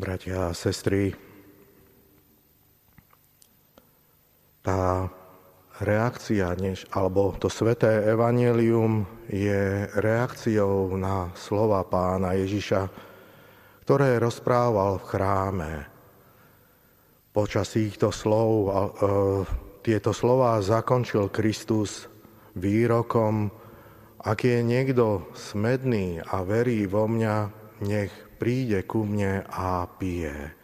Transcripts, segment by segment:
bratia a sestry, tá reakcia, než, alebo to sveté evanelium je reakciou na slova pána Ježiša, ktoré rozprával v chráme. Počas týchto slov, e, tieto slova zakončil Kristus výrokom, ak je niekto smedný a verí vo mňa, nech príde ku mne a pije.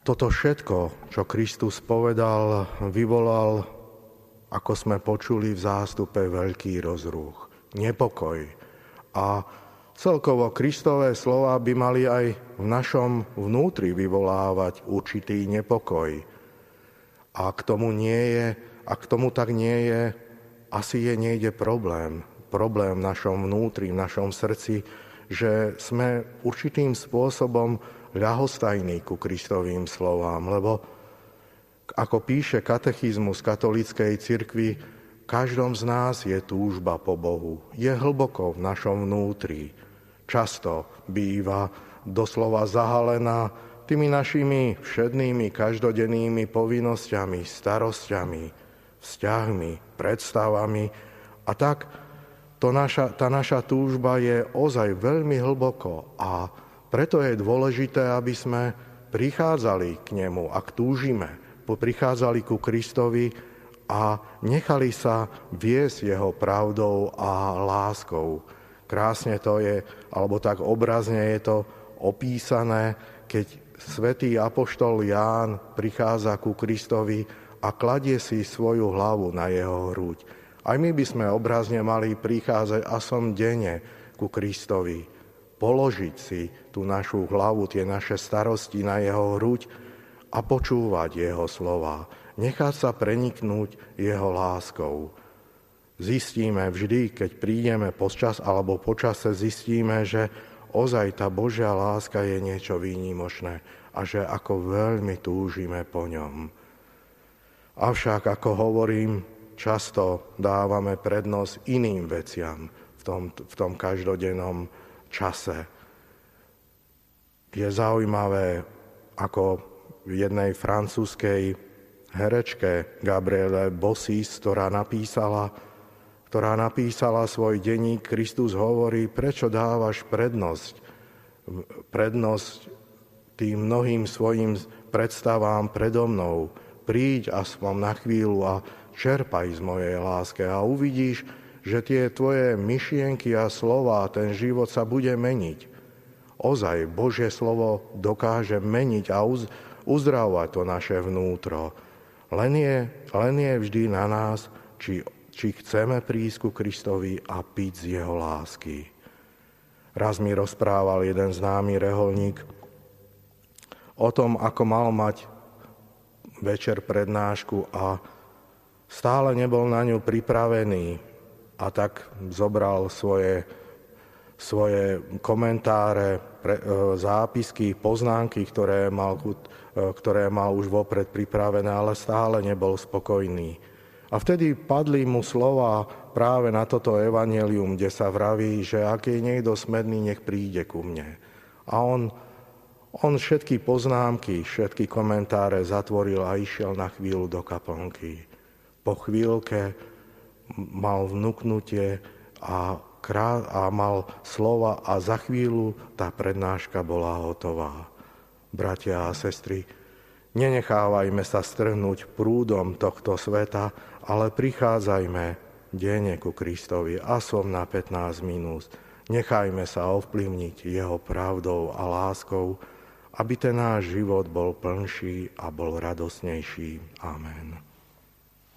Toto všetko, čo Kristus povedal, vyvolal, ako sme počuli v zástupe, veľký rozruch, nepokoj. A celkovo Kristové slova by mali aj v našom vnútri vyvolávať určitý nepokoj. A k tomu nie je, a k tomu tak nie je, asi je niekde problém. Problém v našom vnútri, v našom srdci, že sme určitým spôsobom ľahostajní ku Kristovým slovám, lebo ako píše katechizmus katolíckej cirkvi, v každom z nás je túžba po Bohu. Je hlboko v našom vnútri. Často býva doslova zahalená tými našimi všednými každodennými povinnosťami, starosťami, vzťahmi, predstavami. A tak to naša, tá naša túžba je ozaj veľmi hlboko a preto je dôležité, aby sme prichádzali k nemu, ak túžime, prichádzali ku Kristovi a nechali sa viesť jeho pravdou a láskou. Krásne to je, alebo tak obrazne je to opísané, keď svätý apoštol Ján prichádza ku Kristovi a kladie si svoju hlavu na jeho hruď. Aj my by sme obrazne mali prichádzať a som denne ku Kristovi položiť si tú našu hlavu, tie naše starosti na jeho hruď a počúvať jeho slova. Nechať sa preniknúť jeho láskou. Zistíme vždy, keď prídeme počas alebo počase, zistíme, že ozaj tá Božia láska je niečo výnimočné a že ako veľmi túžime po ňom. Avšak, ako hovorím, často dávame prednosť iným veciam v tom, v tom každodennom čase. Je zaujímavé, ako v jednej francúzskej herečke Gabriele Bossis, ktorá napísala, ktorá napísala svoj denník, Kristus hovorí, prečo dávaš prednosť, prednosť tým mnohým svojim predstavám predo mnou. Príď aspoň na chvíľu a čerpaj z mojej láske a uvidíš, že tie tvoje myšlienky a slova, ten život sa bude meniť. Ozaj, Božie slovo dokáže meniť a uz, uzdravovať to naše vnútro. Len je, len je vždy na nás, či, či chceme prísť ku Kristovi a piť z jeho lásky. Raz mi rozprával jeden známy reholník o tom, ako mal mať večer prednášku a stále nebol na ňu pripravený a tak zobral svoje, svoje komentáre, pre, e, zápisky, poznámky, ktoré mal, e, ktoré mal už vopred pripravené, ale stále nebol spokojný. A vtedy padli mu slova práve na toto evanelium, kde sa vraví, že ak je niekto smedný, nech príde ku mne. A on, on všetky poznámky, všetky komentáre zatvoril a išiel na chvíľu do kaplnky. Po chvíľke mal vnúknutie a, krá- a mal slova a za chvíľu tá prednáška bola hotová. Bratia a sestry, nenechávajme sa strhnúť prúdom tohto sveta, ale prichádzajme denne ku Kristovi som na 15 minút. Nechajme sa ovplyvniť Jeho pravdou a láskou, aby ten náš život bol plnší a bol radosnejší. Amen.